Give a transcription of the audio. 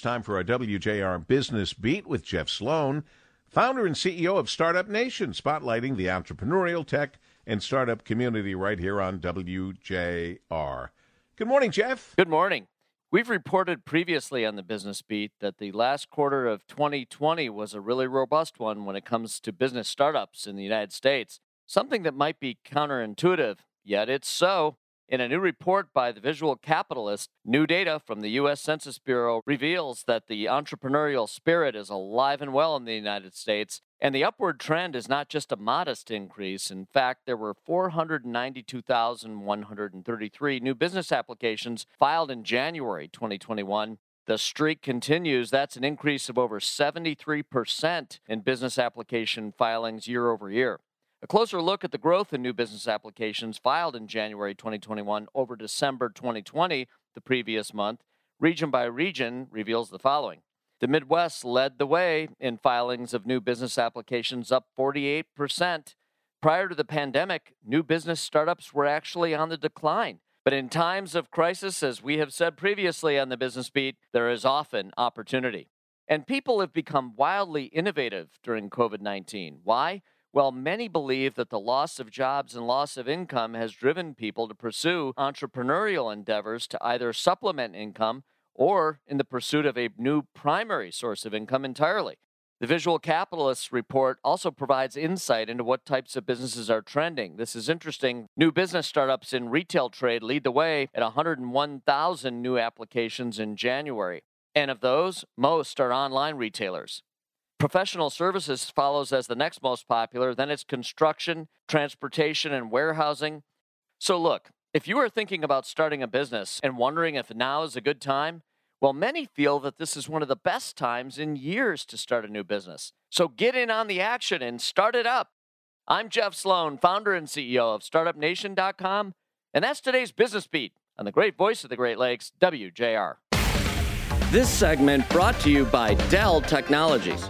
It's time for our WJR Business Beat with Jeff Sloan, founder and CEO of Startup Nation, spotlighting the entrepreneurial tech and startup community right here on WJR. Good morning, Jeff. Good morning. We've reported previously on the Business Beat that the last quarter of 2020 was a really robust one when it comes to business startups in the United States. Something that might be counterintuitive, yet it's so. In a new report by the Visual Capitalist, new data from the U.S. Census Bureau reveals that the entrepreneurial spirit is alive and well in the United States, and the upward trend is not just a modest increase. In fact, there were 492,133 new business applications filed in January 2021. The streak continues. That's an increase of over 73% in business application filings year over year. A closer look at the growth in new business applications filed in January 2021 over December 2020, the previous month, region by region, reveals the following. The Midwest led the way in filings of new business applications, up 48%. Prior to the pandemic, new business startups were actually on the decline. But in times of crisis, as we have said previously on the Business Beat, there is often opportunity. And people have become wildly innovative during COVID 19. Why? Well, many believe that the loss of jobs and loss of income has driven people to pursue entrepreneurial endeavors to either supplement income or in the pursuit of a new primary source of income entirely. The Visual Capitalists report also provides insight into what types of businesses are trending. This is interesting. New business startups in retail trade lead the way at 101,000 new applications in January. And of those, most are online retailers. Professional services follows as the next most popular, then it's construction, transportation, and warehousing. So, look, if you are thinking about starting a business and wondering if now is a good time, well, many feel that this is one of the best times in years to start a new business. So get in on the action and start it up. I'm Jeff Sloan, founder and CEO of StartupNation.com, and that's today's Business Beat on the great voice of the Great Lakes, WJR. This segment brought to you by Dell Technologies.